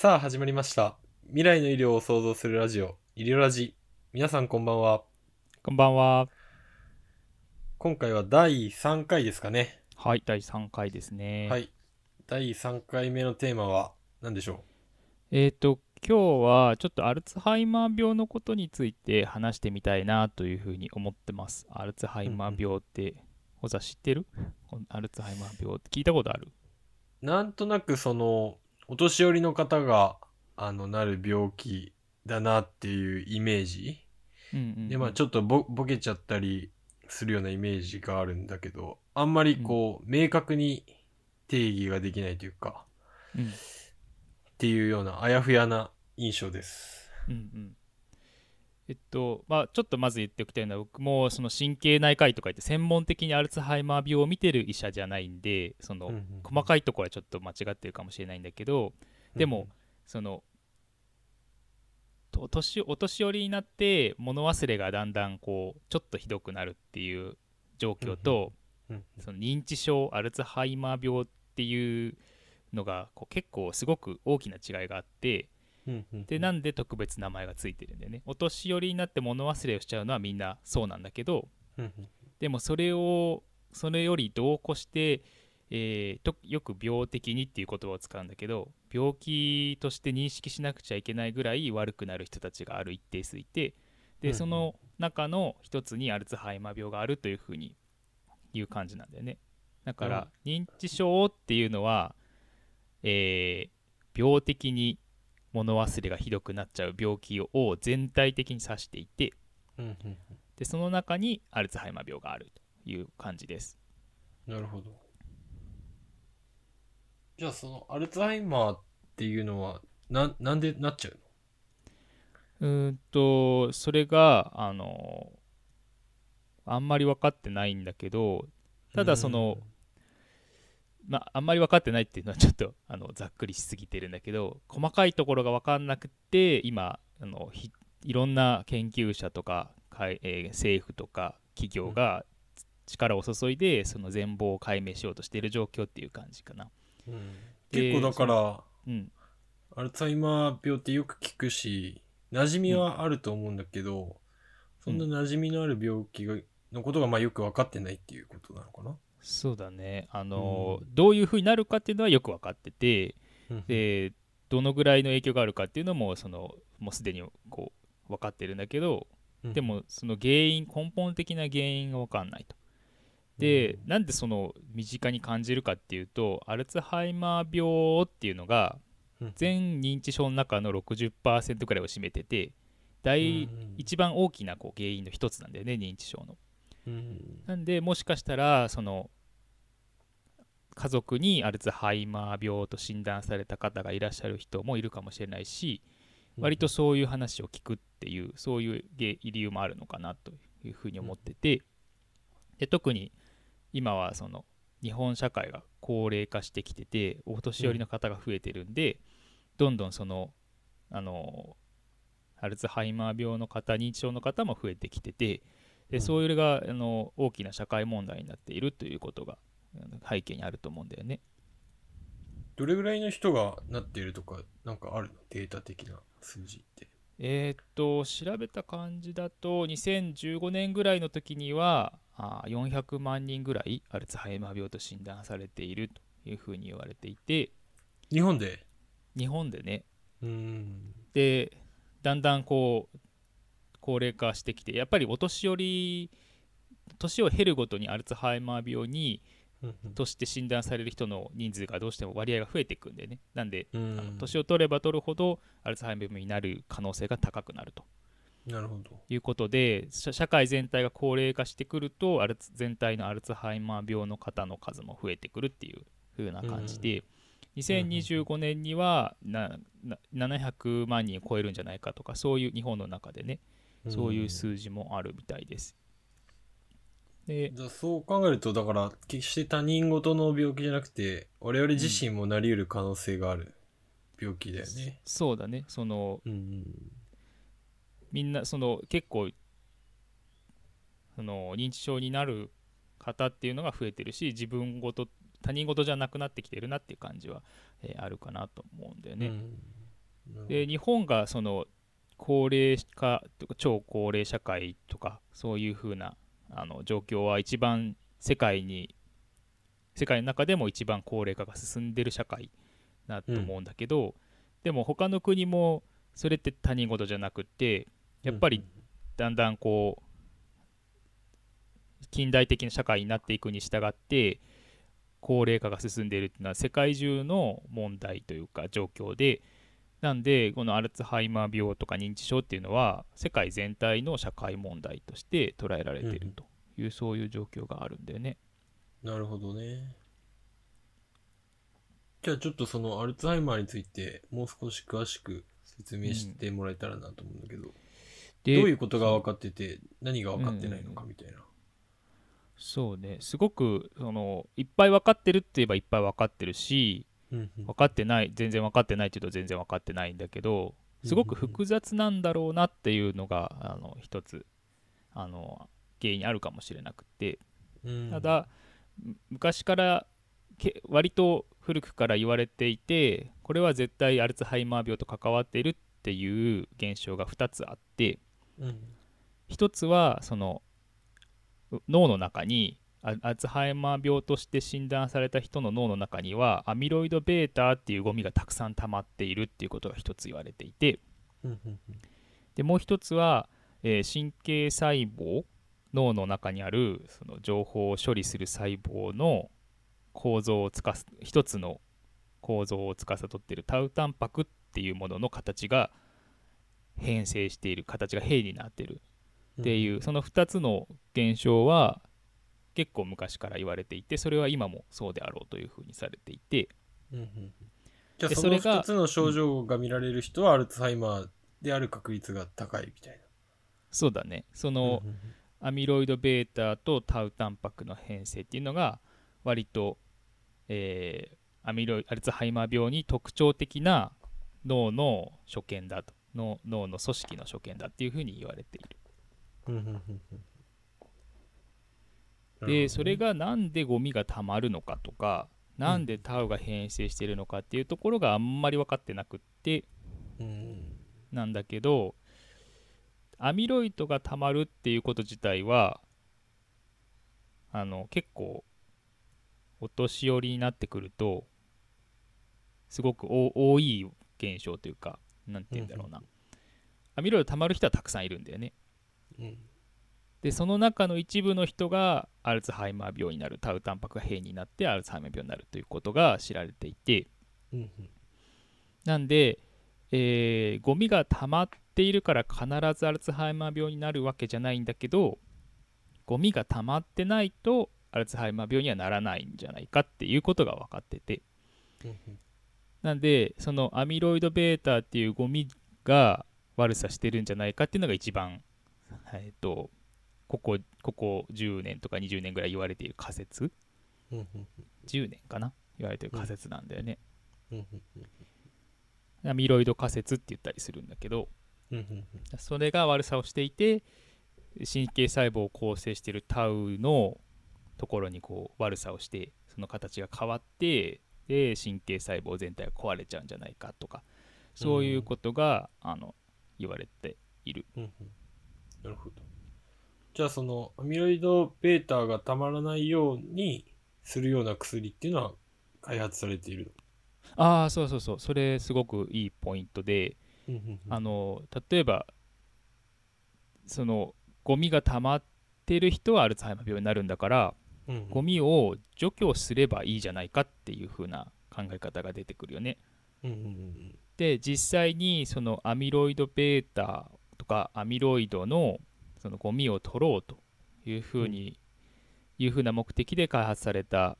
さあ始まりました。未来の医療を創造するラジオ医療ラジ。皆さんこんばんは。こんばんは。今回は第3回ですかね。はい、第3回ですね。はい。第3回目のテーマは何でしょえっ、と、今日はちょっとアルツハイマー病のことについて話してみたいなというふうに思ってます。アルツハイマー病って、小沢知ってる？このアルツハイマー病って聞いたことある？うなんとなくそのお年寄りの方があのなる病気だなっていうイメージ。うんうんうん、でまあちょっとボボケちゃったりするようなイメージがあるんだけどあんまりこう、明確に定義ができないというかうん。っていうようなあやふやな印象です。うんうんえっとまあちょっとまず言っておきたいのは僕もその神経内科医とか言って専門的にアルツハイマー病を見てる医者じゃないんでその、細かいところはちょっと間違ってるかもしれないんだけどでも、そのと年お年寄りになって物忘れがだんだんこうちょっとひどくなるっていう状況と、その認知症アルツハイマー病っていうのがこう結構すごく大きな違いがあってでなんで特別名前がついてるんだよね。お年寄りになって物忘れをしちゃうのはみんなそうなんだけどでもそれをそれより度を越して、えーとよく病的にっていう言葉を使うんだけど病気として認識しなくちゃいけないぐらい悪くなる人たちがある一定数いてでその中の一つにアルツハイマー病があるというふうにいう感じなんだよね。だから認知症っていうのは、えー病的に物忘れがひどくなっちゃう病気を全体的に指していてうんうんでその中にアルツハイマー病があるという感じです。うんなるほど。じゃあそのアルツハイマーっていうのはななんでなっちゃううーんとそれがあのあんまり分かってないんだけどただその、まああんまり分かってないっていうのはちょっとあのざっくりしすぎてるんだけど細かいところが分かんなくて今あのひいろんな研究者とかかい、えー政府とか企業が力を注いでその全貌を解明しようとしている状況っていう感じかな。うんで結構だからうん、アルツハイマー病ってよく聞くし馴染みはあると思うんだけど、そんな馴染みのある病気がのことがまあよく分かってないっていうことなのかな。そうだね。あの、うどういうふうになるかっていうのはよく分かっててうん。でどのぐらいの影響があるかっていうのもそのもうすでにこう分かってるんだけどうん。でもその原因根本的な原因が分かんないと。でなんでその身近に感じるかっていうとアルツハイマー病っていうのがうん。全認知症の中の60%くらいを占めてて第うん。一番大きなこう原因の一つなんだよね認知症の。うんなんでもしかしたらその家族にアルツハイマー病と診断された方がいらっしゃる人もいるかもしれないし割とそういう話を聞くっていうそういう理由もあるのかなというふうに思っててで特に今はその日本社会が高齢化してきててお年寄りの方が増えてるんでどんどんそのあのアルツハイマー病の方認知症の方も増えてきててうんでそういうのがあの大きな社会問題になっているということが背景にあると思うんだよね。どれぐらいの人がなっているとかなんかあるの？データ的な数字って。えーっと調べた感じだと2015年ぐらいの時にはあー400万人ぐらいアルツハイマー病と診断されているというふうに言われていて日本で？日本でねうん。でだんだんこう高齢化してきてやっぱりお年寄り年を経るごとにアルツハイマー病にとして診断される人の人数がどうしても割合が増えていくんでねなんでうあのん。年を取れば取るほどアルツハイマー病になる可能性が高くなるとなるほど。いうことで社社会全体が高齢化してくるとアルツ全体のアルツハイマー病の方の数も増えてくるっていう風な感じで、2025年にはなな700万人を超えるんじゃないかとかそういう日本の中でねそういう数字もあるみたいです。でそう考えるとだから決して他人事の病気じゃなくて我々自身もなり得る可能性がある病気だよね。そうだねそのうん。みんなその結構その認知症になる方っていうのが増えてるし自分ごと他人事じゃなくなってきてるなっていう感じは、えーあるかなと思うんだよね。うんで日本がその高齢化とか超高齢社会とかそういう風なあの状況は一番世界に世界の中でも一番高齢化が進んでる社会だと思うんだけど、でも他の国もそれって他人事じゃなくてやっぱりだんだんこう近代的な社会になっていくに従って高齢化が進んでいるっていうのは世界中の問題というか状況でなんでこのアルツハイマー病とか認知症っていうのは世界全体の社会問題として捉えられているという、そういう状況があるんだよね。なるほどね。じゃあちょっとそのアルツハイマーについてもう少し詳しく説明してもらえたらなと思うんだけど、でどういうことが分かってて何が分かってないのかみたいな。そうねすごくそのいっぱい分かってるって言えばいっぱい分かってるしうんうん分かってない全然分かってないって言うと全然分かってないんだけどすごく複雑なんだろうなっていうのがあの一つあの原因あるかもしれなくて。うん。ただむ昔からけ割と古くから言われていてこれは絶対アルツハイマー病と関わっているっていう現象が2つあってうん。1つはそのう脳の中にアツハイマー病として診断された人の脳の中にはアミロイド β っていうゴミがたくさん溜まっているっていうことが1つ言われていて。でもう1つは、えー神経細胞脳の中にあるその情報を処理する細胞の構造をつかす一つの構造を司っているタウタンパクっていうものの形が変性している形が変になっているうんっていうその2つの現象は結構昔から言われていてそれは今もそうであろうというふうにされていて。うんうんうん。じゃあでそのそれが2つの症状が見られる人はアルツハイマーである確率が高いみたいそうだね。そな。のうんうんアミロイド β とタウタンパクの変性っていうのが割と、えーアミロイアルツハイマー病に特徴的な脳の所見だと。脳脳の組織の所見だっていうふうに言われている。うんうんうんうんでそれがなんでゴミがたまるのかとかなんでタウが変性しているのかっていうところがあんまり分かってなくってうん。なんだけどアミロイドがたまるっていうこと自体はあの結構お年寄りになってくるとすごくお多い現象というかなんて言うんだろうな、アミロイドたまる人はたくさんいるんだよね。うんでその中の一部の人がアルツハイマー病になるタウタンパクが変になってアルツハイマー病になるということが知られていて。うんうん。なんで、えーゴミが溜まっているから必ずアルツハイマー病になるわけじゃないんだけどゴミが溜まってないとアルツハイマー病にはならないんじゃないかっていうことが分かってて。うんなんでそのアミロイド β っていうゴミが悪さしてるんじゃないかっていうのが一番、えー、とここここ10年とか20年ぐらい言われている仮説？うんうん10年かな？言われている仮説なんだよね、うんうんアミロイド仮説って言ったりするんだけどそれが悪さをしていて神経細胞を構成しているタウのところにこう悪さをしてその形が変わってで神経細胞全体が壊れちゃうんじゃないかとかそういうことが、あの言われている。うんうん。なるほど。じゃあそのアミロイド β がたまらないようにするような薬っていうのは開発されているああそうそうそう。それすごくいいポイントであの例えばそのゴミが溜まってる人はアルツハイマー病になるんだからうんうん。ゴミを除去すればいいじゃないかっていう風な考え方が出てくるよね。で実際にそのアミロイド β とかアミロイドのそのゴミを取ろうという風に、いう風な目的で開発された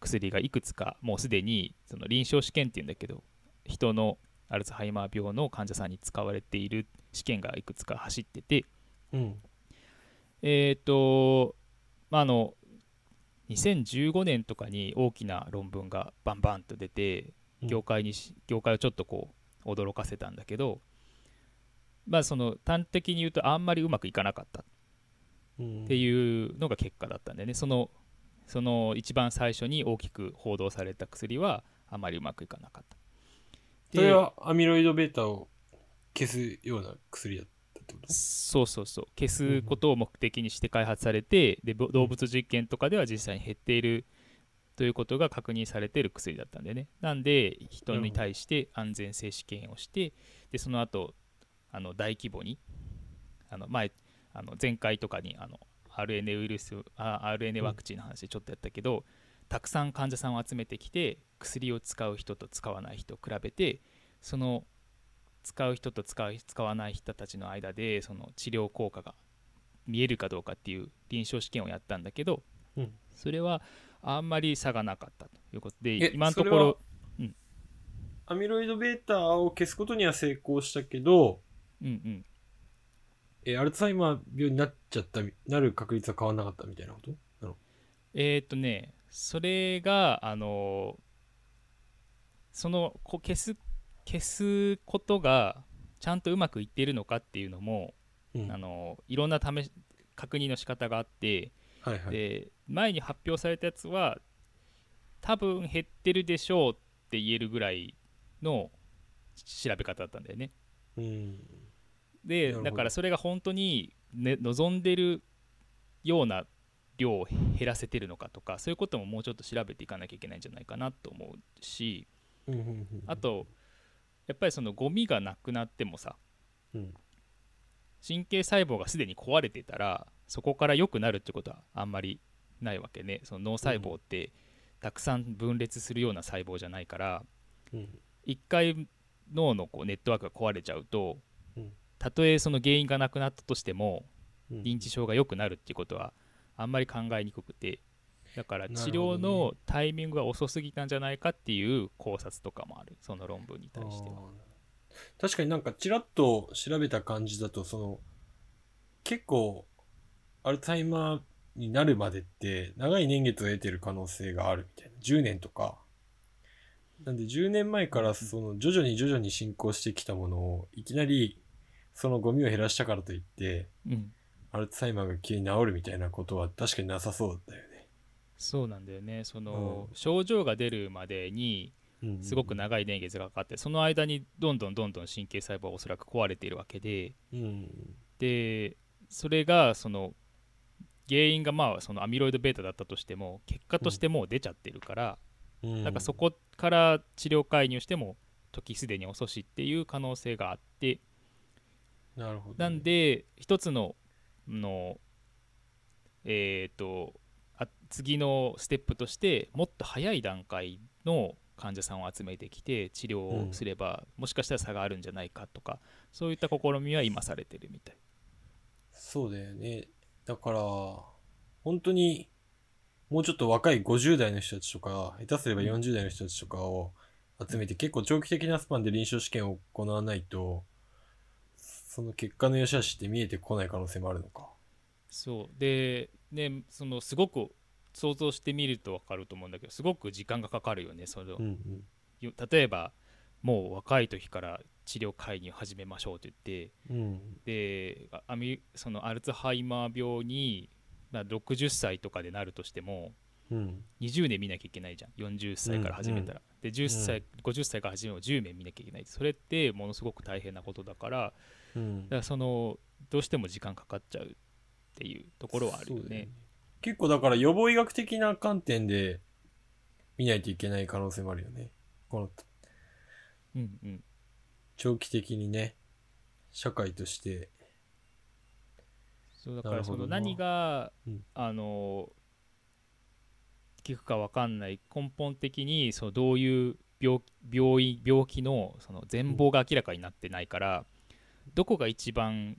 薬がいくつかもうすでにその臨床試験っていうんだけど人のアルツハイマー病の患者さんに使われている試験がいくつか走っててうん。えっ、とまああの2015年とかに大きな論文がバンバンと出てうん。業界にし業界をちょっとこう驚かせたんだけどまあその端的に言うとあんまりうまくいかなかった。うんっていうのが結果だったんでね。そのその一番最初に大きく報道された薬はあまりうまくいかなかった。それはアミロイド β を消すような薬だったってこと？そうそうそう。消すことを目的にして開発されてでぼ動物実験とかでは実際に減っているということが確認されている薬だったんでね。なんで人に対して安全性試験をしてでその後あの大規模にあの前あの前回とかにあの RNA ウイルスあ RNA ワクチンの話でちょっとやったけど、たくさん患者さんを集めてきて薬を使う人と使わない人を比べてその使う人と使う使わない人たちの間でその治療効果が見えるかどうかっていう臨床試験をやったんだけど、うん。それはあんまり差がなかったということえで今のとこそれはろアミロイド β を消すことには成功したけど、うんうんえアルツハイマー病になっちゃったみ、なる確率は変わんなかったみたいなこと？なのえーっとねそれがあのそのこ消す消すことがちゃんとうまくいっているのかっていうのも、うん。あのいろんな試し確認の仕方があって、はいはい。で前に発表されたやつは多分減ってるでしょうって言えるぐらいの調べ方だったんだよねうん。でだからそれが本当に、ね、望んでるような量を減らせてるのかとかそういうことももうちょっと調べていかなきゃいけないんじゃないかなと思うしあとやっぱりそのゴミがなくなってもさうん。神経細胞がすでに壊れてたらそこから良くなるってことはあんまりないわけね。その脳細胞ってたくさん分裂するような細胞じゃないからうん。一回脳のこうネットワークが壊れちゃうとうん。たとえその原因がなくなったとしてもうん。認知症が良くなるっていうことはあんまり考えにくくて。だから治療のタイミングが遅すぎたんじゃないかっていう考察とかもある。その論文に対しては。確かになんかちらっと調べた感じだとその結構アルツハイマーになるまでって長い年月を得てる可能性があるみたいな。10年とかなんで10年前からその徐々に徐々に進行してきたものをいきなりそのゴミを減らしたからといってうん。アルツハイマーが急に治るみたいなことは確かになさそうだよね。そうなんだよね。その、うん。症状が出るまでにうんすごく長い年月がかかってその間にどんどんどんどん神経細胞はおそらく壊れているわけでうんでそれがその原因がまあそのアミロイド β だったとしても結果としてもう出ちゃってるから、うんなんかそこから治療介入しても時すでに遅しっていう可能性があってなるほどね、なんで一つののえっ、とあ次のステップとしてもっと早い段階の患者さんを集めてきて治療をすれば、もしかしたら差があるんじゃないかとかそういった試みは今されてるみたい。そうだよね。だから、本当に、もうちょっと若い50代の人たちとか、下手すれば40代の人たちとかを集めて、結構長期的なスパンで臨床試験を行わないと、その結果の良し悪しって見えてこない可能性もあるのか。そうでねそのすごく想像してみると分かると思うんだけどすごく時間がかかるよねその、うんうん。よ例えばもう若い時から治療介入始めましょうと言ってうん。であアミそのアルツハイマー病にまあ60歳とかでなるとしてもうん。20年見なきゃいけないじゃん40歳から始めたら、で10歳、50歳から始めても10年見なきゃいけないそれってものすごく大変なことだからうんだからそのどうしても時間かかっちゃうっていうところはあるよそうだね。結構だから予防医学的な観点で見ないといけない可能性もあるよね。このうんうん長期的にね、社会として。そうだからその何が、うん。あの効くか分かんない根本的にそのどういう病病院病気のその全貌が明らかになってないから、どこが一番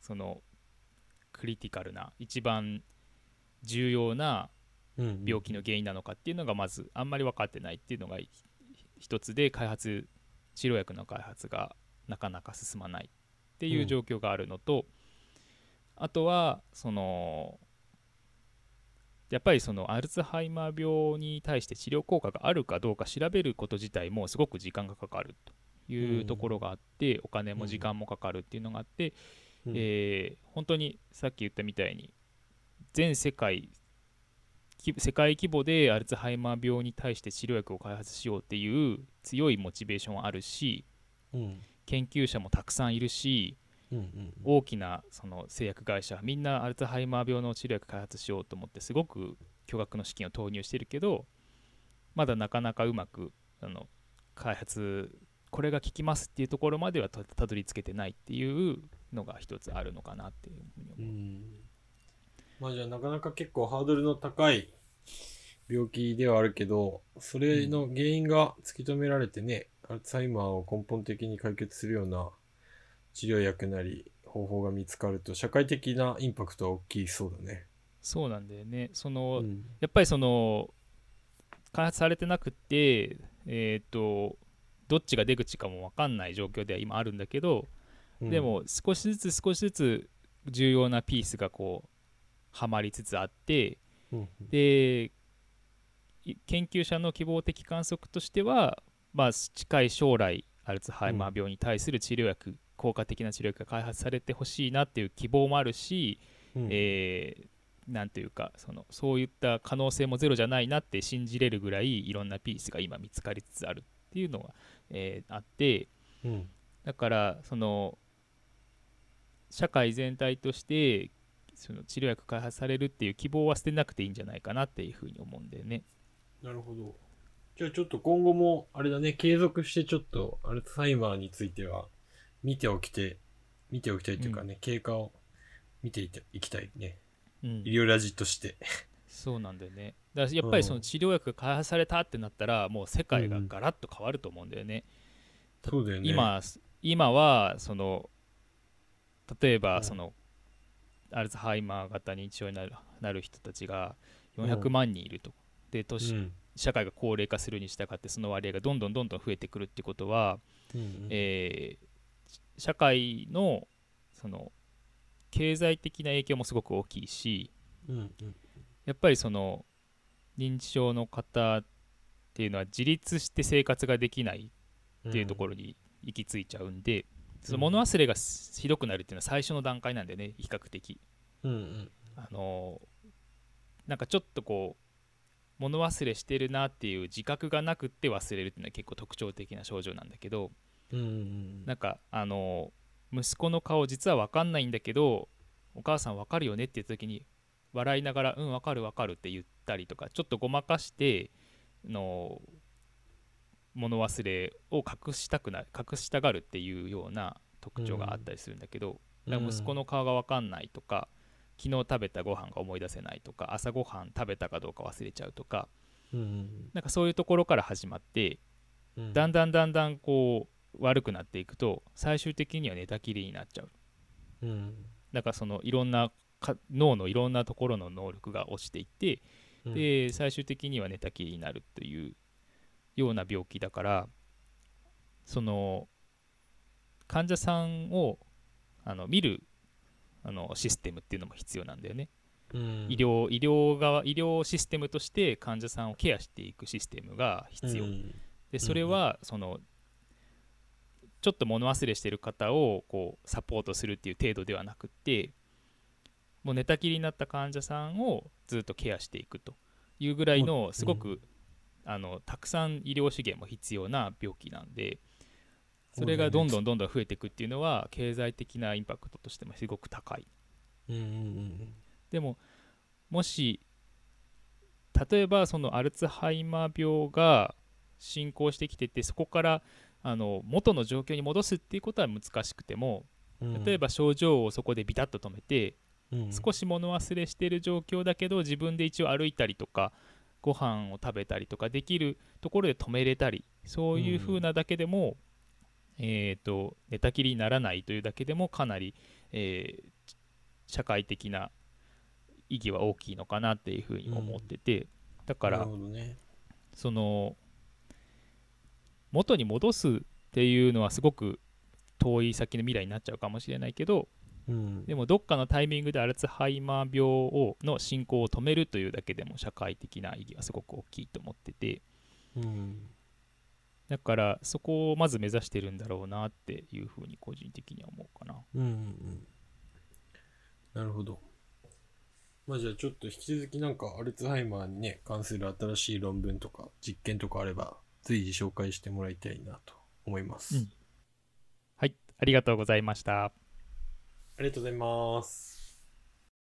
そのクリティカルな一番重要なうん病気の原因なのかっていうのがまずあんまり分かってないっていうのがひ一つで開発治療薬の開発がなかなか進まないっていう状況があるのと、あとはそのやっぱりそのアルツハイマー病に対して治療効果があるかどうか調べること自体もすごく時間がかかるというところがあって、お金も時間もかかるっていうのがあって、うん。えー本当にさっき言ったみたいに全世界き世界規模でアルツハイマー病に対して治療薬を開発しようっていう強いモチベーションはあるしうん。研究者もたくさんいるしうんうん大きなその製薬会社みんなアルツハイマー病の治療薬開発しようと思ってすごく巨額の資金を投入してるけどまだなかなかうまくあの開発これが効きますっていうところまではたたどり着けてないっていうのが一つあるのかなっていうふうにう思う。んまあじゃあなかなか結構ハードルの高い病気ではあるけどそれの原因が突き止められてね、アルツハイマーを根本的に解決するような治療薬なり方法が見つかると社会的なインパクトは大きそうだね。そうなんだよね。その、うん。やっぱりその開発されてなくってえっ、とどっちが出口かも分かんない状況では今あるんだけど、うん。でも少しずつ少しずつ重要なピースがこうはまりつつあってうんでい研究者の希望的観測としては、まあ、近い将来アルツハイマー病に対する治療薬、効果的な治療薬が開発されてほしいなっていう希望もあるし、うんえーなんていうかそのそういった可能性もゼロじゃないなって信じれるぐらいいろんなピースが今見つかりつつあるっていうのが、えーあってうんだからその社会全体としてその治療薬開発されるっていう希望は捨てなくていいんじゃないかなっていうふうに思うんだよね。なるほど。じゃあちょっと今後も、あれだね、継続してちょっとアルツハイマーについては見ておきて、見ておきたいというかね、経過を見ていていきたいね。うん医療ラジとして。そうなんだよね。だからやっぱりその治療薬が開発されたってなったらもう世界がガラッと変わると思うんだよね。そうだよね。今今はその例えうんばその、アルツハイマー型認知症になるなる人たちがうん400万人いると。で年、うん社会が高齢化するに従ってその割合がどんどんどんどん増えてくるってことは、うんうんえー社会のその経済的な影響もすごく大きいしうんうんやっぱりその認知症の方っていうのは自立して生活ができないっていうところに行き着いちゃうんで、その物忘れがひどくなるっていうのは最初の段階なんでね比較的。うんうんあのなんかちょっとこう物忘れしてるなっていう自覚がなくって忘れるっていうのは結構特徴的な症状なんだけどうんうんなんかあの息子の顔実は分かんないんだけどお母さん分かるよねって言った時に笑いながら「うん分かる分かる」って言ったりとかちょっとごまかしての物忘れを隠したくな隠したがるっていうような特徴があったりするんだけど、だから息子の顔が分かんないとか昨日食べたご飯が思い出せないとか朝ごはん食べたかどうか忘れちゃうとかうんうん。なんかそういうところから始まってうん。だんだんだんだんこう悪くなっていくと最終的には寝たきりになっちゃう。うん。だからそのいろんなか脳のいろんなところの能力が落ちていってうん。で最終的には寝たきりになるというような病気だからその患者さんをあの見るあのシステムっていうのも必要なんだよね。うん。医療医療側医療システムとして患者さんをケアしていくシステムが必要。うん。でそれはそのちょっと物忘れしてる方をこうサポートするっていう程度ではなくってもう寝たきりになった患者さんをずっとケアしていくというぐらいのすごく、あのたくさん医療資源も必要な病気なんでそれがどんどんどんどん増えていくっていうのは経済的なインパクトとしてもすごく高い。でももし例えばそのアルツハイマー病が進行してきててそこからあの元の状況に戻すっていうことは難しくてもうん。例えば症状をそこでビタッと止めてうん。少し物忘れしてる状況だけど自分で一応歩いたりとかご飯を食べたりとかできるところで止めれたりそういう風なだけでも、えー、と寝たきりにならないというだけでもかなり、えー社会的な意義は大きいのかなっていうふうに思ってて、だかならね。その元に戻すっていうのはすごく遠い先の未来になっちゃうかもしれないけどうんでもどっかのタイミングでアルツハイマー病をの進行を止めるというだけでも社会的な意義はすごく大きいと思っててうんだからそこをまず目指してるんだろうなっていうふうに個人的には思うかな。うんうんうんなるほど。まあじゃあちょっと引き続きなんかアルツハイマーにね、関する新しい論文とか実験とかあれば随時紹介してもらいたいなと思います。うんはい、ありがとうございました。ありがとうございます。